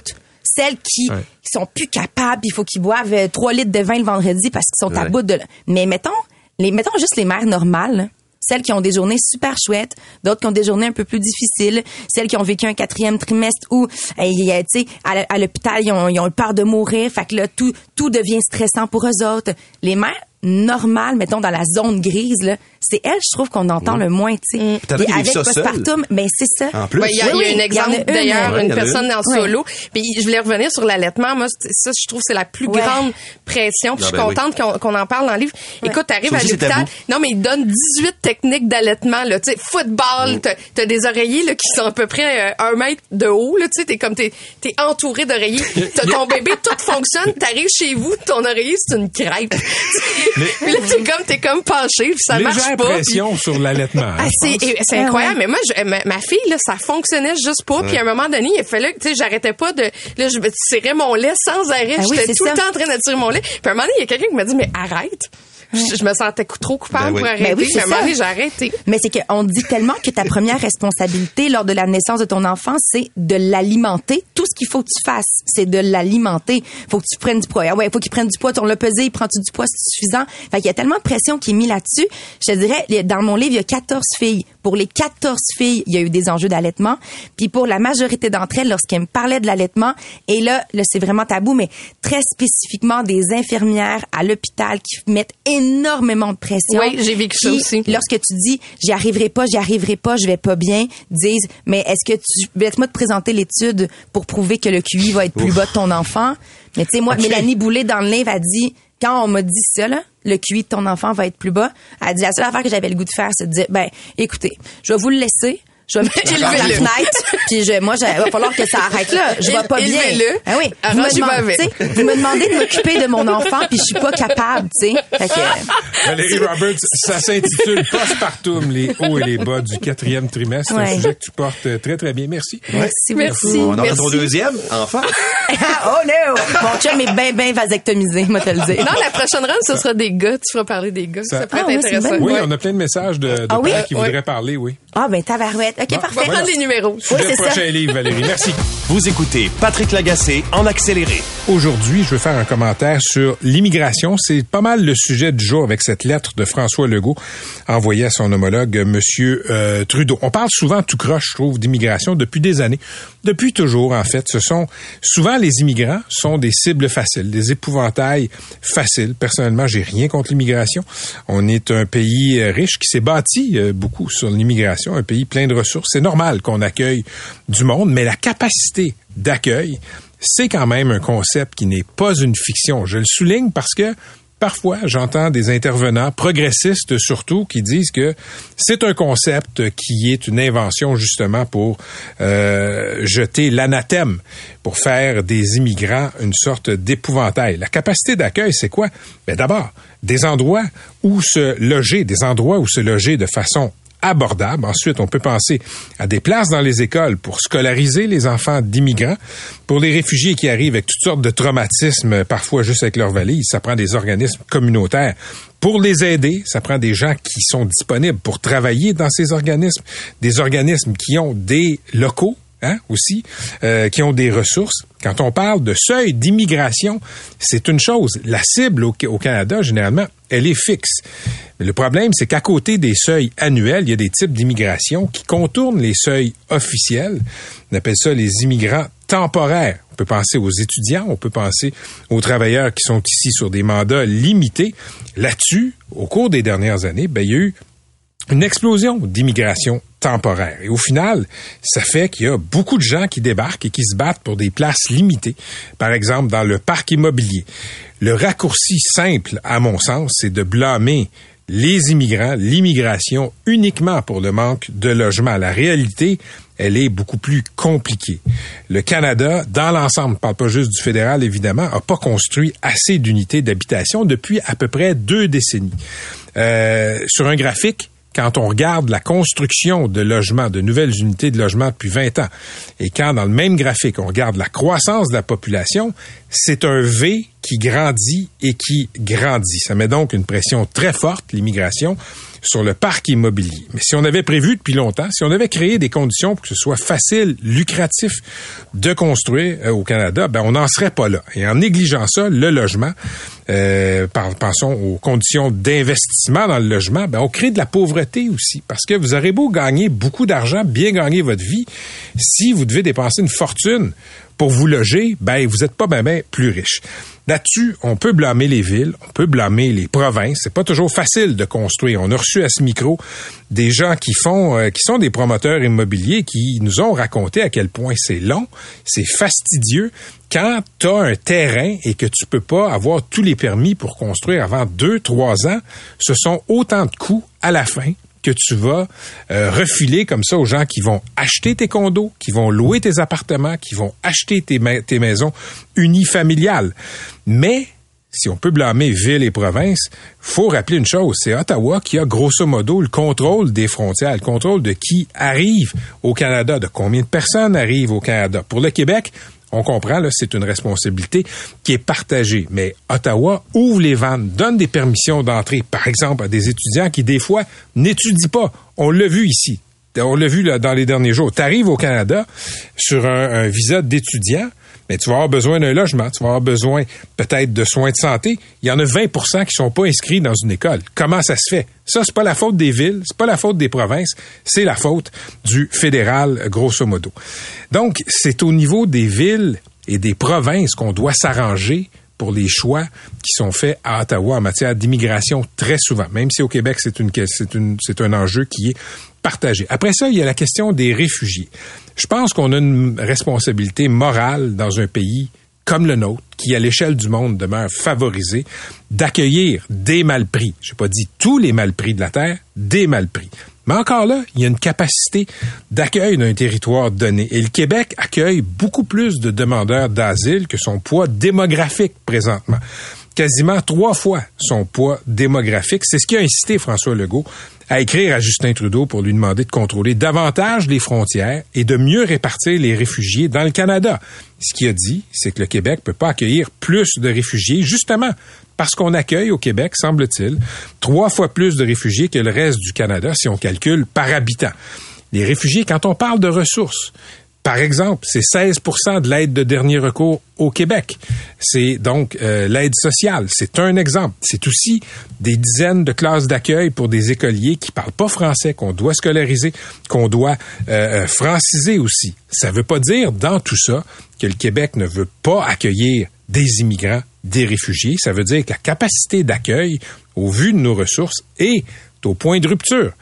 Celles qui Ouais. sont plus capables, il faut qu'ils boivent euh, 3 litres de vin le vendredi parce qu'ils sont à bout de... Mais mettons, les, mettons juste les mères normales, celles qui ont des journées super chouettes, d'autres qui ont des journées un peu plus difficiles, celles qui ont vécu un quatrième trimestre où, euh, tu sais, à, l'hôpital, ils ont, ils ont peur de mourir, fait que là, tout, tout devient stressant pour eux autres. Les mères normales, mettons, dans la zone grise, là, c'est elles, je trouve, qu'on entend le moins, tu sais. T'as vu Et avec postpartum, ben c'est ça. En plus. Ouais, il y a, Oui, il y a un y exemple une, d'ailleurs, ouais, il y une en personne en Ouais. solo. Puis je voulais revenir sur l'allaitement. Moi, ça, je trouve que c'est la plus Ouais. grande pression. Puis je suis Ah, ben oui. contente qu'on en parle dans le livre. Écoute, t'arrives à l'hôpital. Non, mais ils donnent 18 techniques d'allaitement. Là, tu sais, Mm. football. T'as t'as des oreillers là qui sont à peu près euh, un mètre de haut. Là, tu sais, t'es comme t'es es entouré d'oreillers. T'as ton bébé, tout fonctionne. T'arrives chez vous, ton oreiller c'est une crêpe. Puis là, t'es comme t'es comme penché, puis ça marche pas. puis- pression sur l'allaitement. hein, ah, c'est Ah incroyable. Mais moi, je- ma, ma fille, là, ça fonctionnait juste pas. Puis à un moment donné, il fallait, tu sais, j'arrêtais pas de, là, je me tirais mon lait sans arrêt. Ah oui, J'étais tout le temps en train de tirer mon lait. Puis à un moment donné, il y a quelqu'un qui m'a dit, mais arrête. Je, je me sentais cou- trop coupable Ben oui. pour arrêter. Ben oui, donné, j'ai arrêté. Mais c'est qu'on dit tellement que ta première responsabilité lors de la naissance de ton enfant, c'est de l'alimenter. Tout ce qu'il faut que tu fasses, c'est de l'alimenter. Faut que tu prennes du poids. Ah ouais, faut qu'il prenne du poids. On l'a pesé, il prend-tu du poids, c'est suffisant? Fait qu'il y a tellement de pression qui est mise là-dessus. Je te dirais, dans mon livre, il y a 14 filles. Pour les 14 filles, il y a eu des enjeux d'allaitement. Puis pour la majorité d'entre elles, lorsqu'elles me parlaient de l'allaitement, et là, là c'est vraiment tabou, mais très spécifiquement des infirmières à l'hôpital qui mettent énormément de pression. Oui, j'ai vécu ça aussi. Lorsque tu dis j'y arriverai pas, j'y arriverai pas, je vais pas bien, disent mais est-ce que tu laisse-moi te présenter l'étude pour prouver que le QI va être plus bas de ton enfant Mais tu sais moi. Mélanie Boulay dans le livre a dit quand on m'a dit ça là, le QI de ton enfant va être plus bas, elle dit la seule affaire que j'avais le goût de faire c'est de dire ben écoutez, je vais vous le laisser je vais par la fenêtre, puis je, moi, il va falloir que ça arrête là. Je vais pas bien. élevez-le. Ah oui. Vous me, demandez, vous me demandez de m'occuper de mon enfant, puis je suis pas capable, tu sais. Fait que, Valérie Roberts, ça s'intitule Postpartum, les hauts et les bas du quatrième trimestre. C'est un sujet que tu portes euh, très, très bien. Merci. merci, Merci. beaucoup. On en a Merci. ton deuxième enfant. oh no! Mon chum est bien, bien vasectomisé, moi te le dire. Non, la prochaine ronde, ce sera des gars. Tu feras parler des gars. Ça- Ça, peut Ah être oui, intéressant. Oui, on a plein de messages de, de Ah oui? parents qui voudraient parler, oui. Ah, ben, tabarouette. OK, Bon, parfait. On va Voilà. prendre les numéros. Oui, le c'est ça. prochain livre, Valérie. Merci. Vous écoutez Patrick Lagacé en accéléré. Aujourd'hui, je veux faire un commentaire sur l'immigration. C'est pas mal le sujet du jour avec cette lettre de François Legault envoyée à son homologue, Monsieur euh, Trudeau. On parle souvent tout croche, je trouve, d'immigration depuis des années. Depuis toujours, en fait. Ce sont souvent les immigrants sont des cibles faciles, des épouvantails faciles. Personnellement, j'ai rien contre l'immigration. On est un pays euh, riche qui s'est bâti euh, beaucoup sur l'immigration, un pays plein de ressources. C'est normal qu'on accueille du monde, mais la capacité d'accueil, c'est quand même un concept qui n'est pas une fiction. Je le souligne parce que parfois, j'entends des intervenants progressistes surtout qui disent que c'est un concept qui est une invention justement pour euh, jeter l'anathème, pour faire des immigrants une sorte d'épouvantail. La capacité d'accueil, c'est quoi? Ben d'abord, des endroits où se loger, des endroits où se loger de façon abordable. Ensuite, on peut penser à des places dans les écoles pour scolariser les enfants d'immigrants. Pour les réfugiés qui arrivent avec toutes sortes de traumatismes, parfois juste avec leur valise, ça prend des organismes communautaires. Pour les aider, ça prend des gens qui sont disponibles pour travailler dans ces organismes, des organismes qui ont des locaux hein, aussi, euh, qui ont des ressources. Quand on parle de seuil d'immigration, c'est une chose. La cible au, Canada, généralement, elle est fixe. Mais le problème, c'est qu'à côté des seuils annuels, il y a des types d'immigration qui contournent les seuils officiels. On appelle ça les immigrants temporaires. On peut penser aux étudiants, on peut penser aux travailleurs qui sont ici sur des mandats limités. Là-dessus, au cours des dernières années, ben, il y a eu une explosion d'immigration temporaire. Et au final, ça fait qu'il y a beaucoup de gens qui débarquent et qui se battent pour des places limitées. Par exemple, dans le parc immobilier. Le raccourci simple, à mon sens, c'est de blâmer les immigrants, l'immigration uniquement pour le manque de logement. La réalité, elle est beaucoup plus compliquée. Le Canada, dans l'ensemble, parle pas juste du fédéral évidemment, a pas construit assez d'unités d'habitation depuis à peu près deux décennies. Euh, sur un graphique, quand on regarde la construction de logements, de nouvelles unités de logement depuis 20 ans, et quand dans le même graphique, on regarde la croissance de la population, c'est un V qui grandit et qui grandit. Ça met donc une pression très forte, l'immigration, sur le parc immobilier. Mais si on avait prévu depuis longtemps, si on avait créé des conditions pour que ce soit facile, lucratif de construire euh, au Canada, ben on n'en serait pas là. Et en négligeant ça, le logement, euh, pensons aux conditions d'investissement dans le logement, ben on crée de la pauvreté aussi. Parce que vous aurez beau gagner beaucoup d'argent, bien gagner votre vie, si vous devez dépenser une fortune pour vous loger, ben vous n'êtes pas ben, plus riche. Là-dessus, on peut blâmer les villes, on peut blâmer les provinces. C'est pas toujours facile de construire. On a reçu à ce micro des gens qui font, euh, qui sont des promoteurs immobiliers, qui nous ont raconté à quel point c'est long, c'est fastidieux. Quand tu un terrain et que tu peux pas avoir tous les permis pour construire avant deux, trois ans, ce sont autant de coûts à la fin que tu vas euh, refiler comme ça aux gens qui vont acheter tes condos, qui vont louer tes appartements, qui vont acheter tes, maisons unifamiliales. Mais si on peut blâmer ville et province, faut rappeler une chose, c'est Ottawa qui a grosso modo le contrôle des frontières, le contrôle de qui arrive au Canada, de combien de personnes arrivent au Canada. Pour le Québec, on comprend, c'est une responsabilité qui est partagée. Mais Ottawa ouvre les vannes, donne des permissions d'entrée, par exemple, à des étudiants qui, des fois, n'étudient pas. On l'a vu ici. On l'a vu dans les derniers jours. Tu arrives au Canada sur un visa d'étudiant, mais tu vas avoir besoin d'un logement, tu vas avoir besoin peut-être de soins de santé. Il y en a 20% qui sont pas inscrits dans une école. Comment ça se fait? Ça, c'est pas la faute des villes, c'est pas la faute des provinces, c'est la faute du fédéral, grosso modo. Donc, c'est au niveau des villes et des provinces qu'on doit s'arranger pour les choix qui sont faits à Ottawa en matière d'immigration très souvent, même si au Québec, c'est une, c'est un enjeu qui est Après ça, il y a la question des réfugiés. Je pense qu'on a une responsabilité morale dans un pays comme le nôtre, qui à l'échelle du monde demeure favorisé, d'accueillir des malpris. Je n'ai pas dit tous les malpris de la Terre, des malpris. Mais encore là, il y a une capacité d'accueil d'un territoire donné. Et le Québec accueille beaucoup plus de demandeurs d'asile que son poids démographique présentement. Quasiment trois fois son poids démographique. C'est ce qui a incité François Legault à écrire à Justin Trudeau pour lui demander de contrôler davantage les frontières et de mieux répartir les réfugiés dans le Canada. Ce qu'il a dit, c'est que le Québec peut pas accueillir plus de réfugiés, justement parce qu'on accueille au Québec, semble-t-il, trois fois plus de réfugiés que le reste du Canada si on calcule par habitant. Les réfugiés, quand on parle de ressources, par exemple, c'est 16% de l'aide de dernier recours au Québec. C'est donc euh, l'aide sociale. C'est un exemple. C'est aussi des dizaines de classes d'accueil pour des écoliers qui parlent pas français, qu'on doit scolariser, qu'on doit euh, euh, franciser aussi. Ça veut pas dire dans tout ça que le Québec ne veut pas accueillir des immigrants, des réfugiés. Ça veut dire que la capacité d'accueil, au vu de nos ressources, est au point de rupture.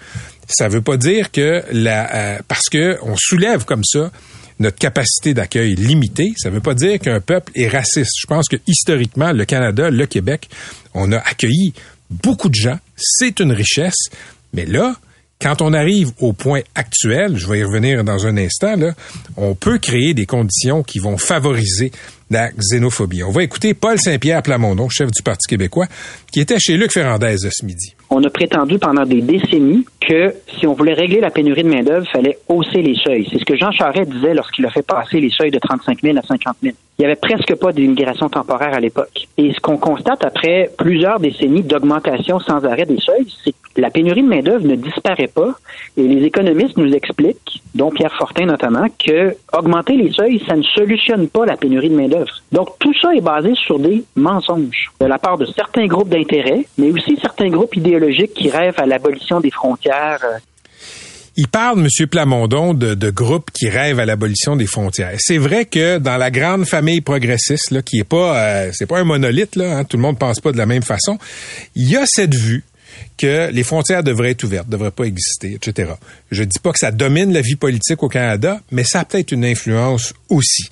Ça veut pas dire que la, parce que on soulève comme ça notre capacité d'accueil limitée, ça ne veut pas dire qu'un peuple est raciste. Je pense que historiquement, le Canada, le Québec, on a accueilli beaucoup de gens. C'est une richesse. Mais là, quand on arrive au point actuel, je vais y revenir dans un instant, on peut créer des conditions qui vont favoriser la xénophobie. On va écouter Paul Saint-Pierre Plamondon, chef du Parti québécois, qui était chez Luc Ferrandez ce midi. On a prétendu pendant des décennies que si on voulait régler la pénurie de main-d'œuvre, il fallait hausser les seuils. C'est ce que Jean Charest disait lorsqu'il a fait passer les seuils de 35 000 à 50 000. Il n'y avait presque pas d'immigration temporaire à l'époque. Et ce qu'on constate après plusieurs décennies d'augmentation sans arrêt des seuils, c'est que la pénurie de main-d'œuvre ne disparaît pas. Et les économistes nous expliquent, dont Pierre Fortin notamment, que augmenter les seuils, ça ne solutionne pas la pénurie de main-d'œuvre. Donc tout ça est basé sur des mensonges de la part de certains groupes d'intérêt, mais aussi certains groupes idéologiques qui rêvent à l'abolition des frontières il parle, M. Plamondon, de, de groupes qui rêvent à l'abolition des frontières. C'est vrai que dans la grande famille progressiste, là, qui est pas, euh, c'est pas un monolithe, là, hein, tout le monde pense pas de la même façon, il y a cette vue que les frontières devraient être ouvertes, devraient pas exister, etc. Je dis pas que ça domine la vie politique au Canada, mais ça a peut-être une influence aussi.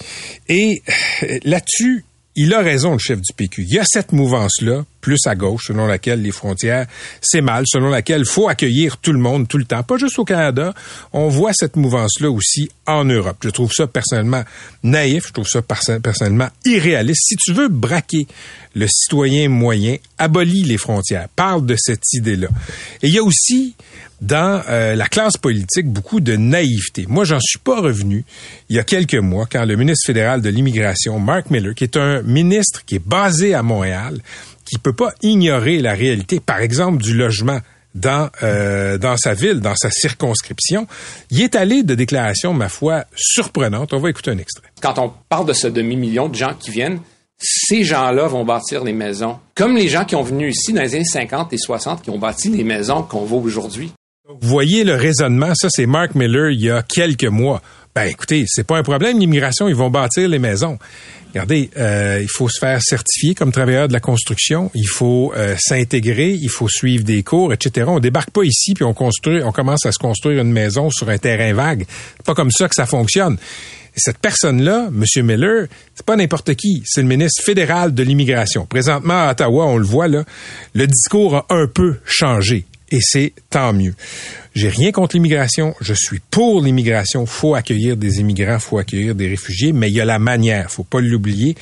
Et euh, là-dessus, il a raison, le chef du PQ. Il y a cette mouvance-là, plus à gauche, selon laquelle les frontières, c'est mal, selon laquelle faut accueillir tout le monde tout le temps. Pas juste au Canada. On voit cette mouvance-là aussi en Europe. Je trouve ça personnellement naïf. Je trouve ça personnellement irréaliste. Si tu veux braquer le citoyen moyen, abolis les frontières. Parle de cette idée-là. Et il y a aussi dans euh, la classe politique beaucoup de naïveté. Moi, j'en suis pas revenu il y a quelques mois quand le ministre fédéral de l'immigration, Mark Miller, qui est un ministre qui est basé à Montréal, qui peut pas ignorer la réalité, par exemple, du logement dans euh, dans sa ville, dans sa circonscription, il est allé de déclarations, ma foi, surprenantes. On va écouter un extrait. Quand on parle de ce demi-million de gens qui viennent, ces gens-là vont bâtir les maisons. Comme les gens qui ont venu ici dans les années 50 et 60, qui ont bâti les maisons qu'on voit aujourd'hui. Vous voyez le raisonnement, ça c'est Mark Miller il y a quelques mois. Ben écoutez, c'est pas un problème l'immigration, ils vont bâtir les maisons. Regardez, euh, il faut se faire certifier comme travailleur de la construction, il faut euh, s'intégrer, il faut suivre des cours, etc. On débarque pas ici puis on construit, on commence à se construire une maison sur un terrain vague. C'est pas comme ça que ça fonctionne. cette personne-là, M. Miller, c'est pas n'importe qui, c'est le ministre fédéral de l'immigration. Présentement à Ottawa, on le voit là, le discours a un peu changé et c'est tant mieux. J'ai rien contre l'immigration, je suis pour l'immigration, faut accueillir des immigrants, faut accueillir des réfugiés, mais il y a la manière, faut pas l'oublier.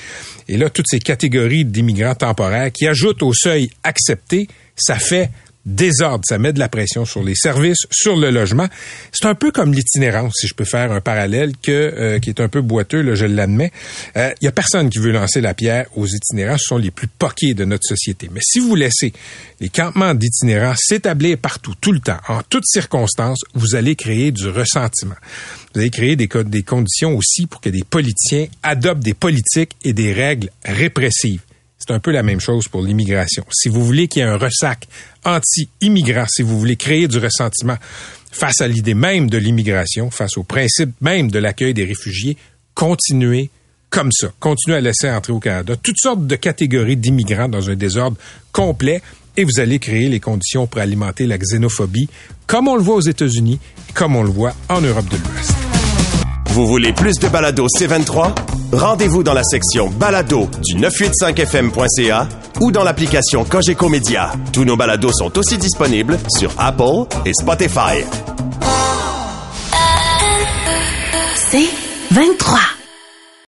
Et là toutes ces catégories d'immigrants temporaires qui ajoutent au seuil accepté, ça fait désordre, ça met de la pression sur les services, sur le logement. C'est un peu comme l'itinérance, si je peux faire un parallèle, que euh, qui est un peu boiteux, là, je l'admets. Il euh, y a personne qui veut lancer la pierre aux itinérants, ce sont les plus poqués de notre société. Mais si vous laissez les campements d'itinérants s'établir partout, tout le temps, en toutes circonstances, vous allez créer du ressentiment. Vous allez créer des, des conditions aussi pour que des politiciens adoptent des politiques et des règles répressives. C'est un peu la même chose pour l'immigration. Si vous voulez qu'il y ait un ressac anti-immigrant, si vous voulez créer du ressentiment face à l'idée même de l'immigration, face au principe même de l'accueil des réfugiés, continuez comme ça. Continuez à laisser entrer au Canada toutes sortes de catégories d'immigrants dans un désordre complet et vous allez créer les conditions pour alimenter la xénophobie, comme on le voit aux États-Unis, comme on le voit en Europe de l'Ouest. Vous voulez plus de balado C23? Rendez-vous dans la section balado du 985fm.ca ou dans l'application Cogeco Média. Tous nos balados sont aussi disponibles sur Apple et Spotify. C23